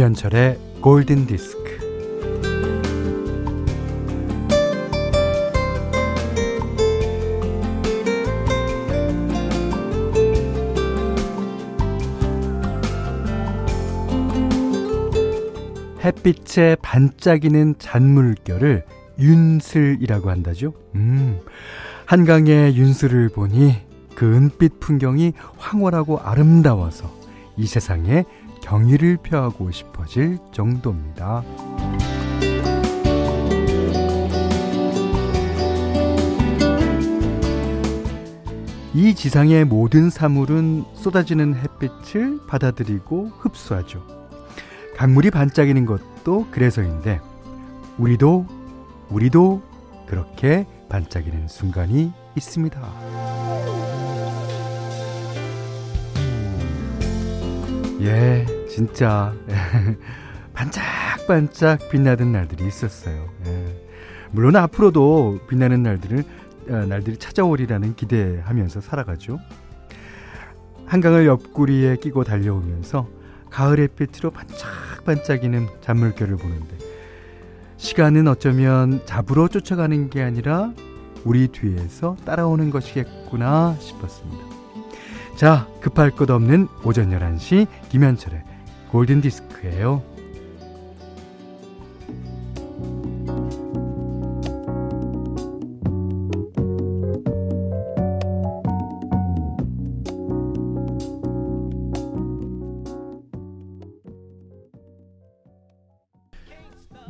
김현철의 골든 디스크. 햇빛에 반짝이는 잔물결을 윤슬이라고 한다죠. 음, 한강의 윤슬을 보니 그 은빛 풍경이 황홀하고 아름다워서 이 세상에 경의를 표하고 싶어질 정도입니다. 이 지상의 모든 사물은 쏟아지는 햇빛을 받아들이고 흡수하죠. 강물이 반짝이는 것도 그래서인데, 우리도, 우리도 그렇게 반짝이는 순간이 있습니다. 예, 진짜 반짝반짝 빛나던 날들이 있었어요. 예. 물론 앞으로도 빛나는 날들을 어, 날들이 찾아오리라는 기대하면서 살아가죠. 한강을 옆구리에 끼고 달려오면서 가을 햇빛으로 반짝반짝이는 잔물결을 보는데 시간은 어쩌면 잡으러 쫓아가는 게 아니라 우리 뒤에서 따라오는 것이겠구나 싶었습니다. 자, 급할 것 없는 오전 11시 김현철의 골든 디스크예요.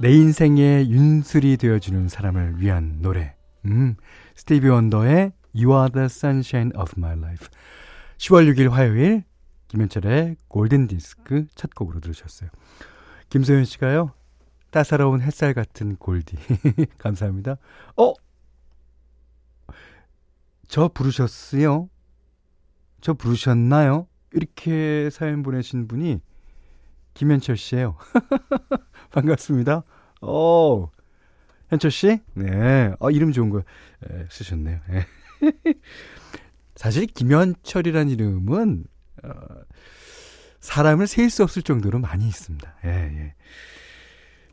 내 인생의 윤슬이 되어주는 사람을 위한 노래. 음, 스티비 원더의 You are the sunshine of my life. 10월 6일 화요일 김현철의 골든 디스크 첫 곡으로 들으셨어요. 김소연 씨가요. 따사로운 햇살 같은 골디. 감사합니다. 어? 저 부르셨어요? 저 부르셨나요? 이렇게 사연 보내신 분이 김현철 씨예요. 반갑습니다. 어. 현철 씨? 네. 어, 이름 좋은 거 에, 쓰셨네요. 네. 사실 김현철이란 이름은 어, 사람을 셀수 없을 정도로 많이 있습니다. 예, 예.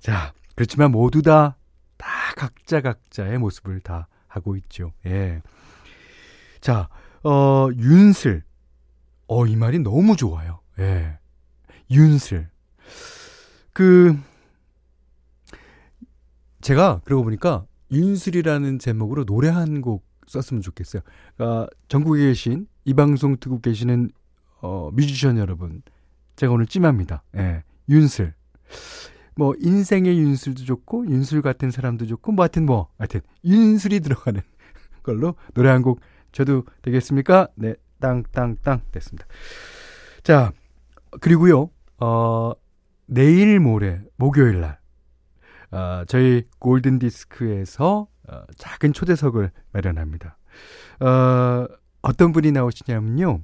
자, 그렇지만 모두 다, 다 각자 각자의 모습을 다 하고 있죠. 예. 자, 어, 윤슬. 어, 이 말이 너무 좋아요. 예. 윤슬. 그, 제가 그러고 보니까 윤슬이라는 제목으로 노래 한 곡 썼으면 좋겠어요. 그러니까 전국에 계신 이 방송 듣고 계시는 어, 뮤지션 여러분, 제가 오늘 찜합니다. 예, 윤슬. 뭐 인생의 윤슬도 좋고 윤슬 같은 사람도 좋고 뭐 하여튼 뭐 하여튼 윤슬이 들어가는 걸로 노래 한 곡 저도 되겠습니까? 네, 땅땅땅 됐습니다. 자, 그리고요. 어 내일 모레 목요일 날 어, 저희 골든 디스크에서 어, 작은 초대석을 마련합니다. 어, 어떤 분이 나오시냐면요.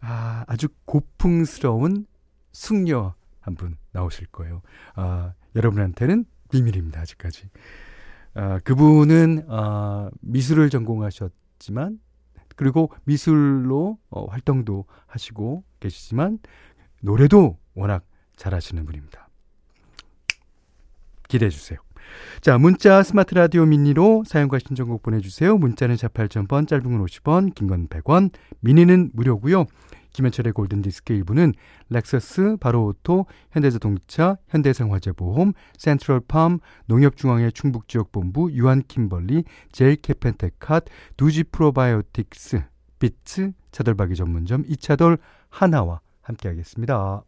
아, 아주 고풍스러운 숙녀 한 분 나오실 거예요. 아, 여러분한테는 비밀입니다, 아직까지. 아, 그분은 아, 미술을 전공하셨지만 그리고 미술로 어, 활동도 하시고 계시지만 노래도 워낙 잘하시는 분입니다. 기대해 주세요. 자, 문자 스마트 라디오 미니로 사연과 신청곡 보내주세요. 문자는 4 8,000번, 짧은 건 50원, 긴 건 100원, 미니는 무료고요. 김현철의 골든디스크 일부는 렉서스, 바로오토, 현대자동차, 현대해상화재보험, 센트럴팜, 농협중앙회 충북지역본부, 유한킴벌리, 제일캐펜테캇, 두지 프로바이오틱스, 비츠, 차돌박이 전문점, 이차돌 하나와 함께하겠습니다.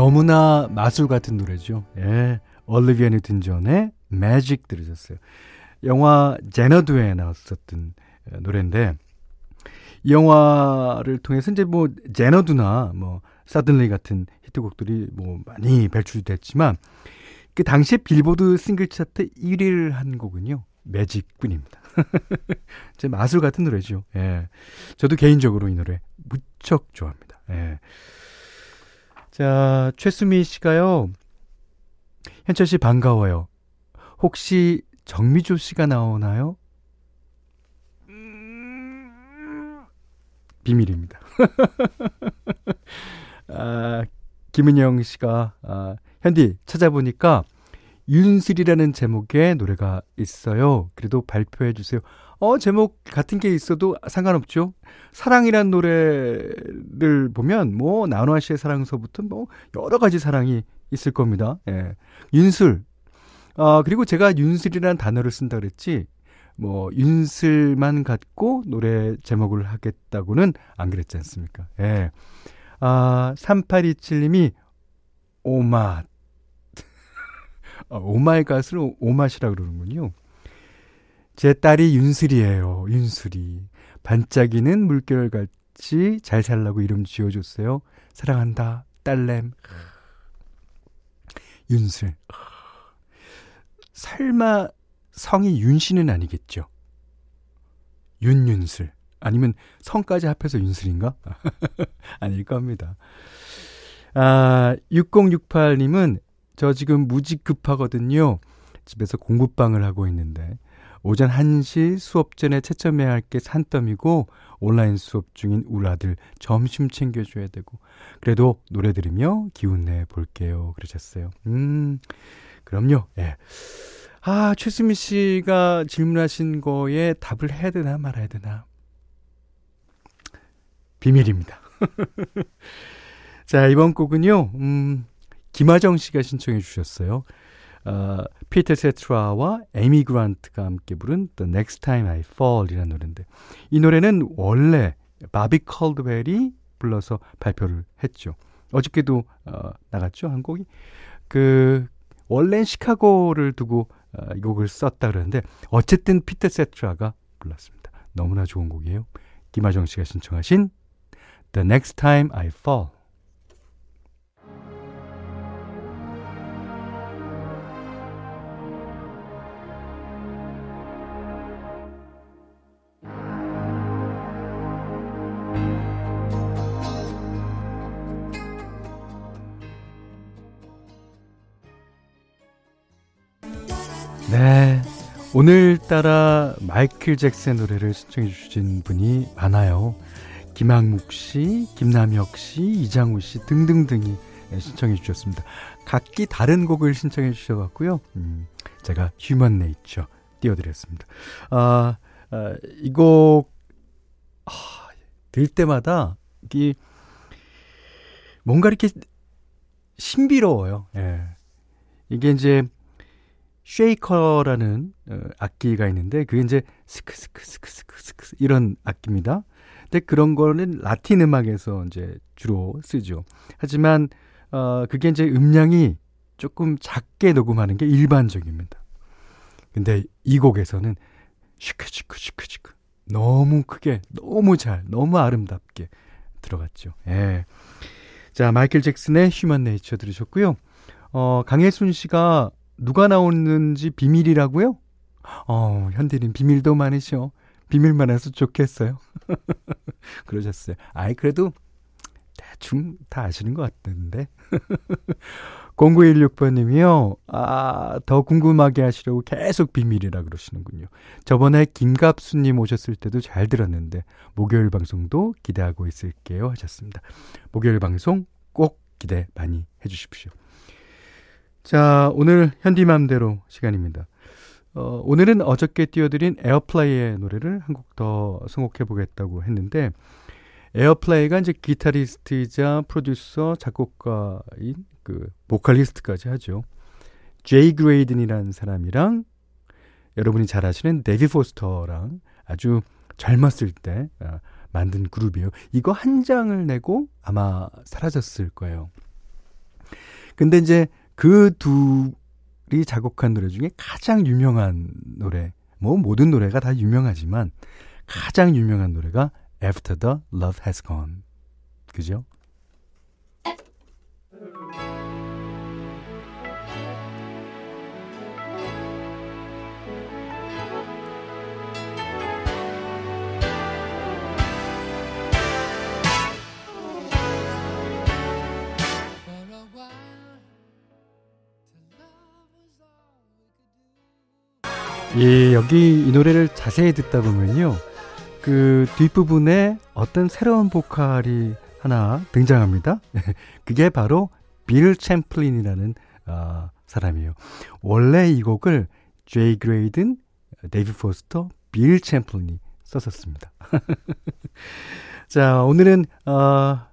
너무나 마술 같은 노래죠. 예. 올리비아 뉴튼 존의 매직 들으셨어요. 영화 제너드에 나왔었던 노래인데 이 영화를 통해서 이제 뭐 제너드나 뭐 사든리 같은 히트곡들이 뭐 많이 발출됐지만 그 당시에 빌보드 싱글 차트 1위를 한 곡은요. 매직뿐입니다. 제 마술 같은 노래죠. 예. 저도 개인적으로 이 노래 무척 좋아합니다. 예. 자, 최수미 씨가요. 현철 씨 반가워요. 혹시 정미조 씨가 나오나요? 비밀입니다. 아, 김은영 씨가 아, 현디 찾아보니까 윤슬이라는 제목의 노래가 있어요. 그래도 발표해 주세요. 어, 제목 같은 게 있어도 상관없죠. 사랑이란 노래를 보면 뭐 나훈아 씨의 사랑서부터 뭐 여러 가지 사랑이 있을 겁니다. 예. 윤슬. 아, 그리고 제가 윤슬이라는 단어를 쓴다 그랬지. 뭐 윤슬만 갖고 노래 제목을 하겠다고는 안 그랬지 않습니까? 예. 아, 3827님이 오맛. 아, 오마이갓을 오맛이라 그러는군요. 제 딸이 윤슬이에요. 윤슬이. 반짝이는 물결같이 잘 살라고 이름 지어줬어요. 사랑한다. 딸램. 윤슬. 설마 성이 윤 씨는 아니겠죠? 윤윤슬. 아니면 성까지 합해서 윤슬인가? 아닐 겁니다. 아, 6068님은 저 지금 무직 급하거든요. 집에서 공부방을 하고 있는데 오전 1시 수업 전에 채점해야 할 게 산더미고 온라인 수업 중인 우리 아들 점심 챙겨줘야 되고 그래도 노래 들으며 기운 내 볼게요. 그러셨어요. 음, 그럼요. 예. 아, 최수미 씨가 질문하신 거에 답을 해야 되나 말아야 되나. 비밀입니다. 자, 이번 곡은요, 음, 김하정 씨가 신청해 주셨어요. 어, 피터 세트라와 에미 그란트가 함께 부른 The Next Time I Fall이라는 노래인데 이 노래는 원래 바비 컬드웰이 불러서 발표를 했죠. 어저께도 어, 나갔죠 한 곡이 그 원래는 시카고를 두고 어, 이 곡을 썼다 그러는데 어쨌든 피터 세트라가 불렀습니다. 너무나 좋은 곡이에요. 김하정 씨가 신청하신 The Next Time I Fall 오늘따라 마이클 잭슨 노래를 신청해 주신 분이 많아요. 김학묵 씨, 김남혁 씨, 이장우 씨 등등등이 신청해 주셨습니다. 각기 다른 곡을 신청해 주셔갖고요. 음, 제가 Human Nature 띄워드렸습니다. 아, 아 이곡 아, 들을 때마다 이 뭔가 이렇게 신비로워요. 예. 이게 이제 쉐이커라는 어, 악기가 있는데 그게 이제 스크스크 스크스크 스크 이런 악기입니다. 근데 그런 거는 라틴 음악에서 이제 주로 쓰죠. 하지만 어 그게 이제 음량이 조금 작게 녹음하는 게 일반적입니다. 근데 이 곡에서는 시크시크 시크시크 너무 크게 너무 잘 너무 아름답게 들어갔죠. 예. 자, 마이클 잭슨의 Human Nature 들으셨고요. 어, 강혜순 씨가 누가 나오는지 비밀이라고요? 어, 현대는 비밀도 많으셔. 비밀만 해서 좋겠어요. 그러셨어요. 아이, 그래도 대충 다 아시는 것 같던데. 0916번님이요. 아, 더 궁금하게 하시려고 계속 비밀이라 그러시는군요. 저번에 김갑수님 오셨을 때도 잘 들었는데, 목요일 방송도 기대하고 있을게요. 하셨습니다. 목요일 방송 꼭 기대 많이 해주십시오. 자, 오늘 현디맘대로 시간입니다. 어, 오늘은 어저께 띄워드린 에어플레이의 노래를 한 곡 더 선곡해 보겠다고 했는데, 에어플레이가 이제 기타리스트이자 프로듀서, 작곡가인 그 보컬리스트까지 하죠. 제이 그레이든이라는 사람이랑 여러분이 잘 아시는 데이빗 포스터랑 아주 젊었을 때 어, 만든 그룹이에요. 이거 한 장을 내고 아마 사라졌을 거예요. 근데 이제 그 둘이 작곡한 노래 중에 가장 유명한 노래, 뭐 모든 노래가 다 유명하지만 가장 유명한 노래가 After the Love Has Gone. 그죠? 예, 여기 이 노래를 자세히 듣다 보면요. 그 뒷부분에 어떤 새로운 보컬이 하나 등장합니다. 그게 바로 빌 챔플린이라는 어, 사람이에요. 원래 이 곡을 제이 그레이든, 데이빗 포스터, 빌 챔플린이 썼었습니다. 자, 오늘은 어,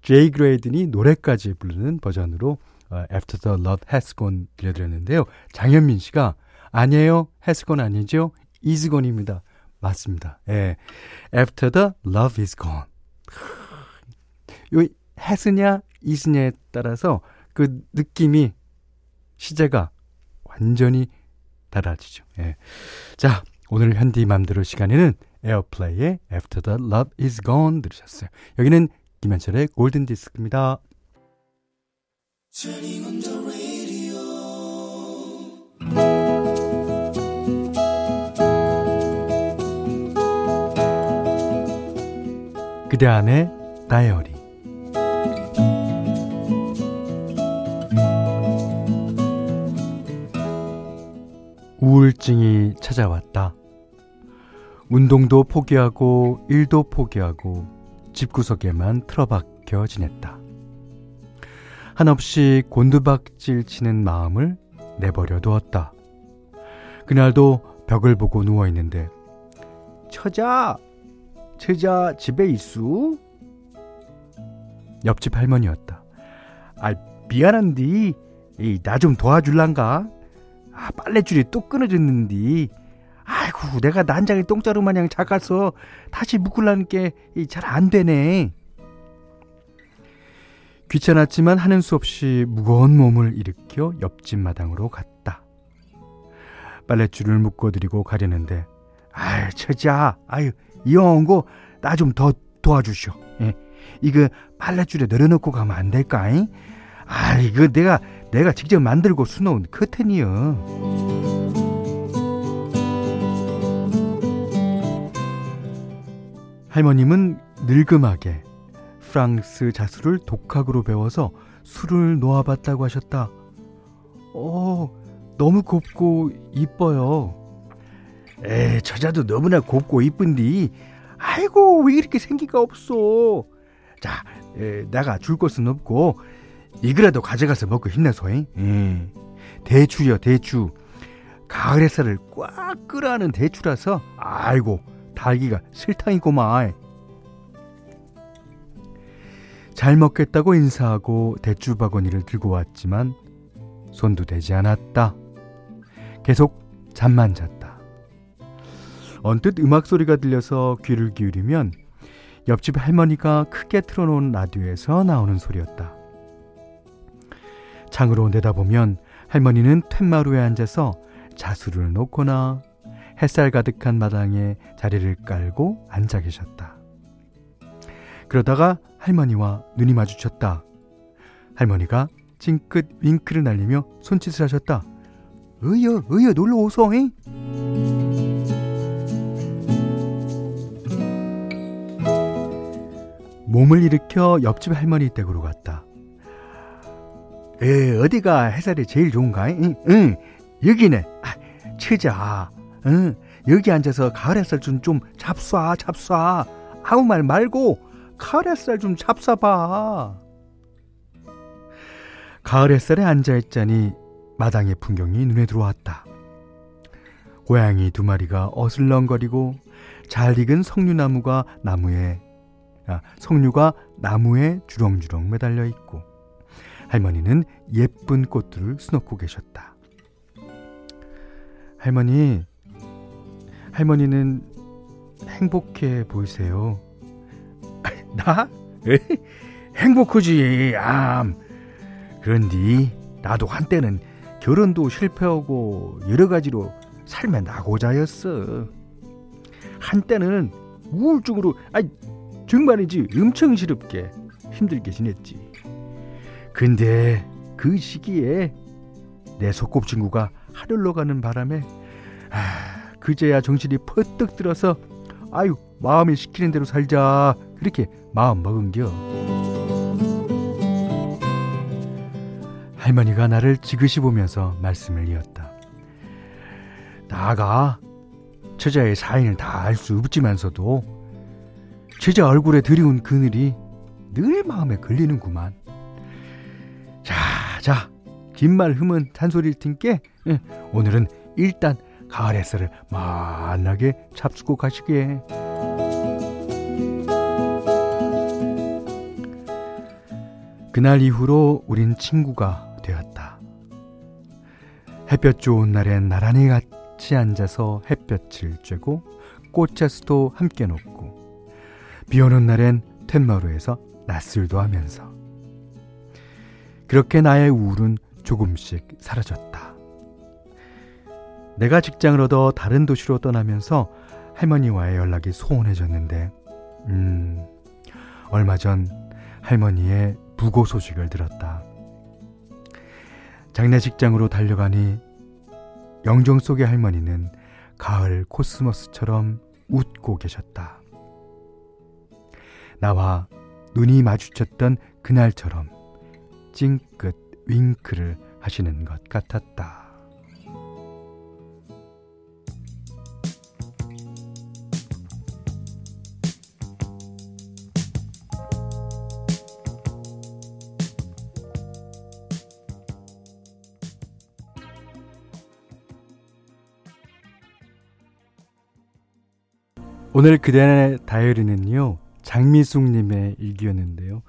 제이 그레이든이 노래까지 부르는 버전으로 어, After the Love Has Gone 들려드렸는데요. 장현민 씨가 아니에요. Has Gone 아니죠. Gone입니다. 맞습니다. 예. After the Love is Gone. 요 has냐 is냐에 따라서 그 느낌이 시제가 완전히 달라지죠. 예. 자, 오늘 현디 맘대로 시간에는 에어플레이의 After the Love is Gone 들으셨어요. 여기는 김현철의 골든 디스크입니다. 그대 안의 다이어리 우울증이 찾아왔다. 운동도 포기하고 일도 포기하고 집구석에만 틀어박혀 지냈다. 한없이 곤두박질 치는 마음을 내버려 두었다. 그날도 벽을 보고 누워 있는데 처자, 처자 집에 있수? 옆집 할머니였다. 아, 미안한디, 나 좀 도와줄란가? 아, 빨래줄이 또 끊어졌는디. 아이고, 내가 난장이 똥자루 마냥 작아서 다시 게잘안 되네. 귀찮았지만 하는 수 없이 무거운 몸을 일으켜 옆집 마당으로 갔다. 빨랫줄을 묶어드리고 가려는데, 아유, 처자, 아유, 이왕 거나 좀 더 도와주시오. 예. 이거 빨랫줄에 내려놓고 가면 안 될까? 잉? 아, 이거 내가 내가 직접 만들고 수놓은 커튼이요. 할머님은 늙음하게 프랑스 자수를 독학으로 배워서 술을 놓아봤다고 하셨다. 어, 너무 곱고 이뻐요. 에, 저자도 너무나 곱고 이쁜디. 아이고, 왜 이렇게 생기가 없어. 자, 에, 내가 줄 것은 없고, 이거라도 가져가서 먹고 힘내소잉. 예. 대추요, 대추. 가을 햇살을 꽉 끌어안은 대추라서, 아이고, 달기가 실탕이고만. 잘 먹겠다고 인사하고 대추 바구니를 들고 왔지만 손도 대지 않았다. 계속 잠만 잤다. 언뜻 음악 소리가 들려서 귀를 기울이면 옆집 할머니가 크게 틀어놓은 라디오에서 나오는 소리였다. 창으로 내다보면 할머니는 툇마루에 앉아서 자수를 놓거나 햇살 가득한 마당에 자리를 깔고 앉아 계셨다. 그러다가 할머니와 눈이 마주쳤다. 할머니가 찡긋 윙크를 날리며 손짓을 하셨다. 으여, 으여, 놀러 오소, 잉? 몸을 일으켜 옆집 할머니 댁으로 갔다. 에, 어디가 햇살이 제일 좋은가? 응, 응, 여기네. 아, 처자. 응, 여기 앉아서 가을 햇살 좀, 좀 잡쏴, 잡쏴. 아무 말 말고 가을 햇살 좀 잡숴봐. 가을 햇살에 앉아있자니 마당의 풍경이 눈에 들어왔다. 고양이 두 마리가 어슬렁거리고 잘 익은 석류나무가 나무에 아, 석류가 나무에 주렁주렁 매달려 있고 할머니는 예쁜 꽃들을 수놓고 계셨다. 할머니, 할머니는 행복해 보이세요. 나? 행복하지, 암. 그런디 나도 한때는 결혼도 실패하고 여러 가지로 삶에 나고자였어. 한때는 우울증으로, 아 정말이지 엄청 시럽게 힘들게 지냈지. 근데 그 시기에 내 소꿉친구가 하늘로 가는 바람에 아, 그제야 정신이 퍼뜩 들어서 아유 마음이 시키는 대로 살자 그렇게 마음 먹은겨. 할머니가 나를 지그시 보면서 말씀을 이었다. 나가 처자의 사인을 다 알 수 없지만서도 처자 얼굴에 드리운 그늘이 늘 마음에 걸리는구만. 자, 자, 긴 말 흠은 잔소리일 텐께 예, 오늘은 일단 가을 햇살을 만나게 잡수고 가시게. 그날 이후로 우린 친구가 되었다. 햇볕 좋은 날엔 나란히 같이 앉아서 햇볕을 쬐고 꽃자수도 함께 놓고 비 오는 날엔 텐마루에서 낯술도 하면서 그렇게 나의 우울은 조금씩 사라졌다. 내가 직장을 얻어 다른 도시로 떠나면서 할머니와의 연락이 소원해졌는데, 음, 얼마 전 할머니의 부고 소식을 들었다. 장례식장으로 달려가니 영정 속의 할머니는 가을 코스모스처럼 웃고 계셨다. 나와 눈이 마주쳤던 그날처럼 찡긋 윙크를 하시는 것 같았다. 오늘 그대의 다이어리는요, 장미숙님의 일기였는데요.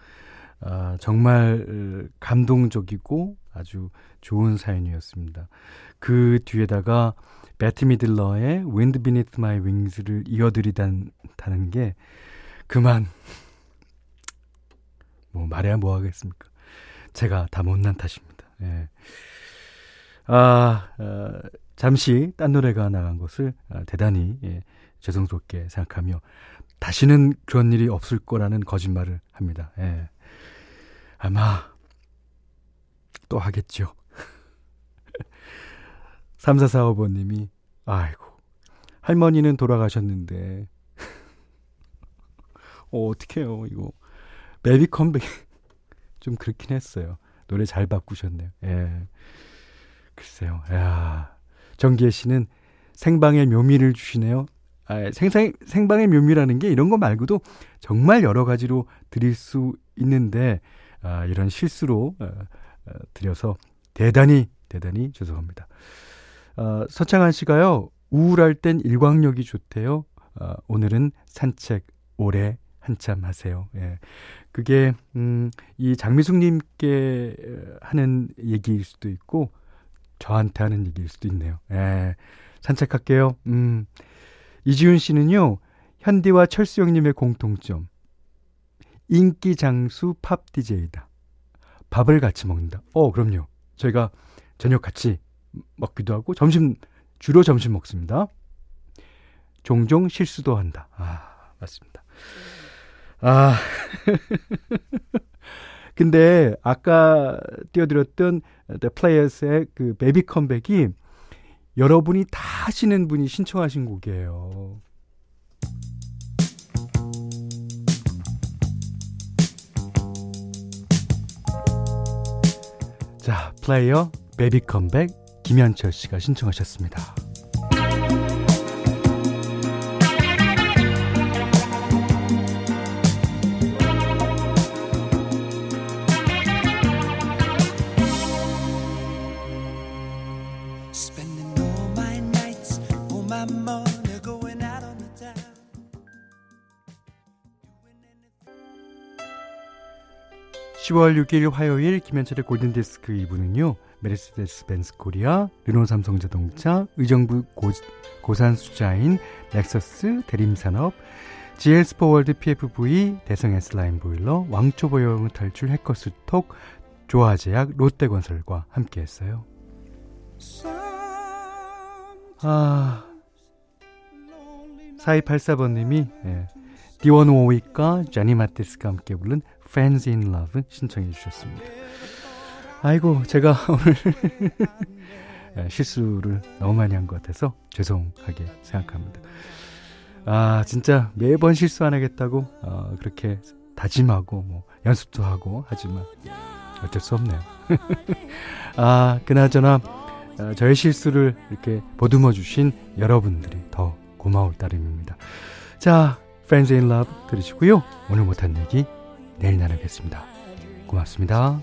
아, 정말 감동적이고 아주 좋은 사연이었습니다. 그 뒤에다가 배트 미들러의 Wind Beneath My Wings를 이어드리다는 게 그만 뭐 말해야 뭐 하겠습니까? 제가 다 못난 탓입니다. 예. 아, 어, 잠시 딴 노래가 나간 것을 아, 대단히 예, 죄송스럽게 생각하며 다시는 그런 일이 없을 거라는 거짓말을 합니다. 예. 아마 또 하겠죠. 3445번님이 아이고 할머니는 돌아가셨는데 어, 어떡해요 이거 베비 컴백 좀 그렇긴 했어요. 노래 잘 바꾸셨네요. 예. 글쎄요. 야. 정기혜 씨는 생방의 묘미를 주시네요. 아, 생생, 생방의 묘미라는 게 이런 거 말고도 정말 여러 가지로 드릴 수 있는데, 아, 이런 실수로 어, 어, 드려서 대단히, 대단히 죄송합니다. 어, 서창한 씨가요, 우울할 땐 일광욕이 좋대요. 어, 오늘은 산책 오래 한참 하세요. 예. 그게, 음, 이 장미숙님께 하는 얘기일 수도 있고, 저한테 하는 얘기일 수도 있네요. 예. 산책할게요. 음. 이지훈 씨는요, 현디와 철수 형님의 공통점. 인기 장수 팝 DJ다. 밥을 같이 먹는다. 어, 그럼요. 저희가 저녁 같이 먹기도 하고, 점심, 주로 점심 먹습니다. 종종 실수도 한다. 아, 맞습니다. 아. 근데 아까 띄워드렸던 The Players의 그 베비 컴백이 여러분이 다 하시는 분이 신청하신 곡이에요. 자, 플레이어 베비 컴백 김현철 씨가 신청하셨습니다. 10월 6일 화요일 김현철의 골든디스크 2부는요. 메르세데스 벤츠 코리아, 르노 삼성자동차, 의정부 고, 고산수자인 넥서스 대림산업, GL스포월드 PFV, 대성 S라인 보일러, 왕초보영어 탈출 해커스톡, 조아제약, 롯데건설과 함께했어요. 아, 4284번님이 예, 디원 오익과 제니 마티스가 함께 부른 Fans in Love 신청해 주셨습니다. 아이고 제가 오늘 예, 실수를 너무 많이 한 것 같아서 죄송하게 생각합니다. 아 진짜 매번 실수 안 하겠다고 어, 그렇게 다짐하고 뭐 연습도 하고 하지만 어쩔 수 없네요. 아 그나저나 어, 저의 실수를 이렇게 보듬어 주신 여러분들이 더 고마울 따름입니다. 자, Friends in Love 들으시고요. 오늘 못한 얘기 내일 나누겠습니다. 고맙습니다.